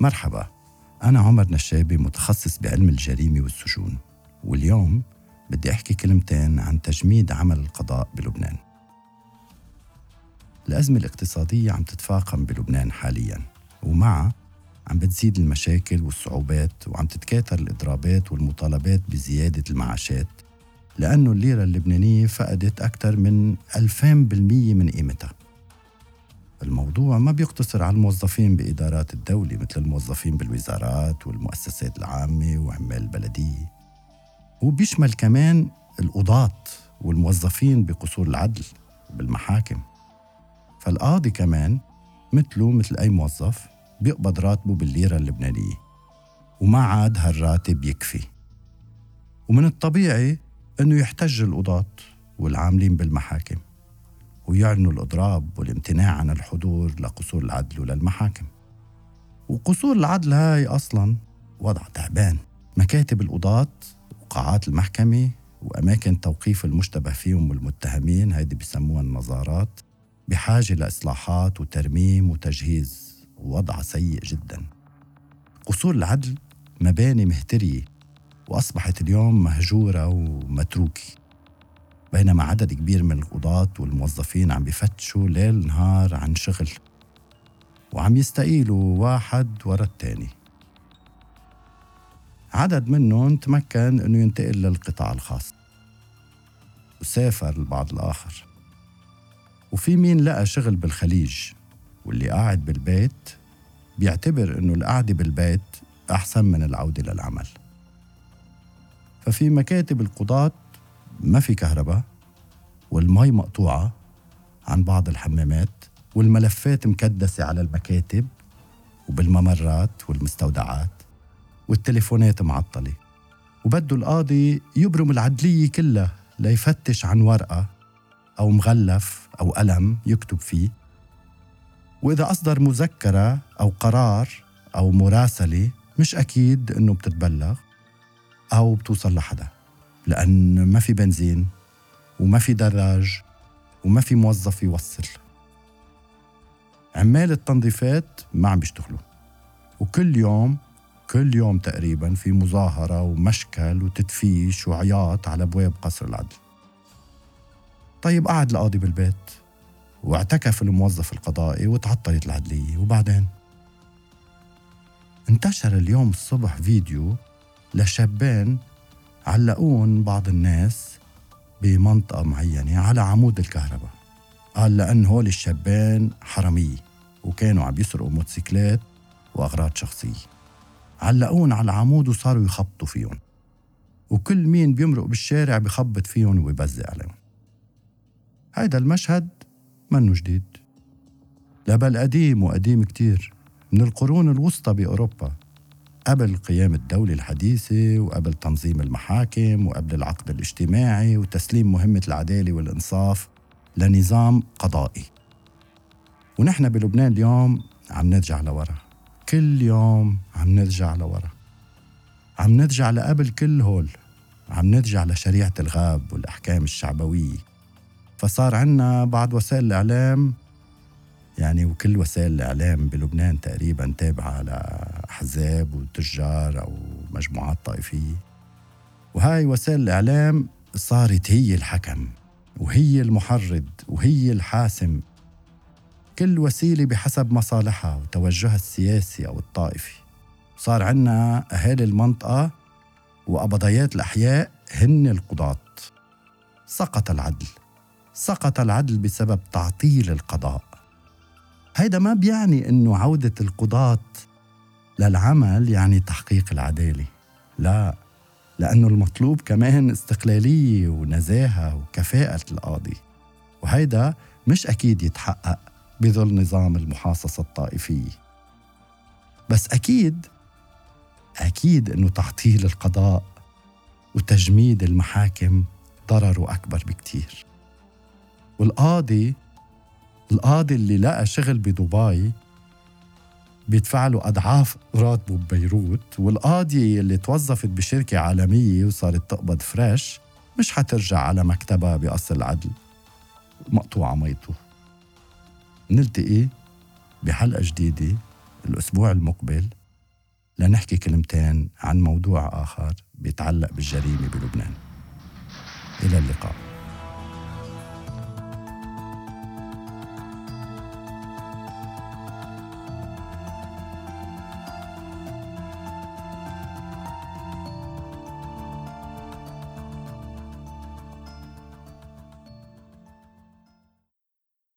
مرحبا. أنا عمر نشابي متخصص بعلم الجريمة والسجون. واليوم بدي أحكي كلمتين عن تجميد عمل القضاء بلبنان. الأزمة الاقتصادية عم تتفاقم بلبنان حالياً ومعها عم بتزيد المشاكل والصعوبات وعم تتكاثر الإضرابات والمطالبات بزيادة المعاشات لأنه الليرة اللبنانية فقدت أكثر من 2000% من قيمتها. الموضوع ما بيقتصر على الموظفين بإدارات الدولة مثل الموظفين بالوزارات والمؤسسات العامة وعمال البلدية. وبيشمل كمان القضاة والموظفين بقصور العدل بالمحاكم. فالقاضي كمان مثله مثل أي موظف بيقبض راتبه بالليرة اللبنانية وما عاد هالراتب يكفي. ومن الطبيعي أنه يحتج القضاة والعاملين بالمحاكم. ويعلنوا الإضراب والامتناع عن الحضور لقصور العدل وللمحاكم وقصور العدل هاي أصلا وضع تعبان. مكاتب القضاة وقاعات المحكمة وأماكن توقيف المشتبه فيهم والمتهمين هيدي بسموها النظارات بحاجة لإصلاحات وترميم وتجهيز. ووضع سيء جدا. قصور العدل مباني مهترية وأصبحت اليوم مهجورة ومتروكة. بينما عدد كبير من القضاة والموظفين عم بفتشوا ليل نهار عن شغل. وعم يستقيلوا واحد ورا الثاني عدد منهم تمكن إنه ينتقل للقطاع الخاص. وسافر البعض الآخر. وفي مين لقى شغل بالخليج واللي قاعد بالبيت بيعتبر إنه القعدة بالبيت أحسن من العودة للعمل. ففي مكاتب القضاة ما في كهرباء والمي مقطوعة عن بعض الحمامات والملفات مكدسة على المكاتب وبالممرات والمستودعات والتليفونات معطلة. وبده القاضي يبرم العدلية كلها ليفتش عن ورقة أو مغلف أو قلم يكتب فيه. وإذا أصدر مذكرة أو قرار أو مراسلة مش أكيد إنه بتتبلغ أو بتوصل لحدا. لأن ما في بنزين وما في دراج وما في موظف يوصل. عمال التنظيفات ما عم بيشتغلوا. وكل يوم كل يوم تقريبا في مظاهرة ومشكل وتدفيش وعياط على أبواب قصر العدل. طيب قعد القاضي بالبيت واعتكف الموظف القضائي وتعطلت العدلية. وبعدين؟ انتشر اليوم الصبح فيديو لشابين علقون بعض الناس بمنطقة معينة على عمود الكهرباء. قال لأن هول الشابين حرامية وكانوا عم يسرقوا موتوسيكلات وأغراض شخصية. علقون على العمود وصاروا يخبطوا فيهم. وكل مين بيمرق بالشارع بخبط فيهم ويبزق عليهم. هيدا المشهد منه جديد. لا بل قديم وقديم كتير. من القرون الوسطى بأوروبا. قبل قيام الدولة الحديثة وقبل تنظيم المحاكم وقبل العقد الاجتماعي وتسليم مهمة العدالة والإنصاف لنظام قضائي. ونحن بلبنان اليوم عم نرجع لورا. كل يوم عم نرجع لورا. عم نرجع لقبل كل هول. عم نرجع لشريعة الغاب والأحكام الشعبوية. فصار عنا بعض وسائل الإعلام يعني وكل وسائل الإعلام بلبنان تقريبا تابعة لأحزاب وتجار أو مجموعات طائفية. وهاي وسائل الإعلام صارت هي الحكم وهي المحرض وهي الحاسم. كل وسيلة بحسب مصالحها وتوجهها السياسي أو الطائفي. صار عنا أهالي المنطقة وقبضيات الأحياء هن القضاة. سقط العدل. سقط العدل بسبب تعطيل القضاء. هيدا ما بيعني إنه عودة القضاة للعمل يعني تحقيق العدالة. لا لأنه المطلوب كمان استقلالية ونزاهة وكفاءة القاضي. وهيدا مش أكيد يتحقق بظل نظام المحاصصة الطائفية. بس أكيد أكيد أنه تعطيل القضاء وتجميد المحاكم ضرره أكبر بكتير. والقاضي القاضي اللي لقى شغل بدبي بيدفع له أضعاف راتبه ببيروت والقاضية اللي توظفت بشركة عالمية وصارت تقبض فريش مش حترجع على مكتبها بقصر العدل. مقطوعة ميته. نلتقي بحلقة جديدة الأسبوع المقبل لنحكي كلمتين عن موضوع آخر بيتعلق بالجريمة بلبنان. إلى اللقاء.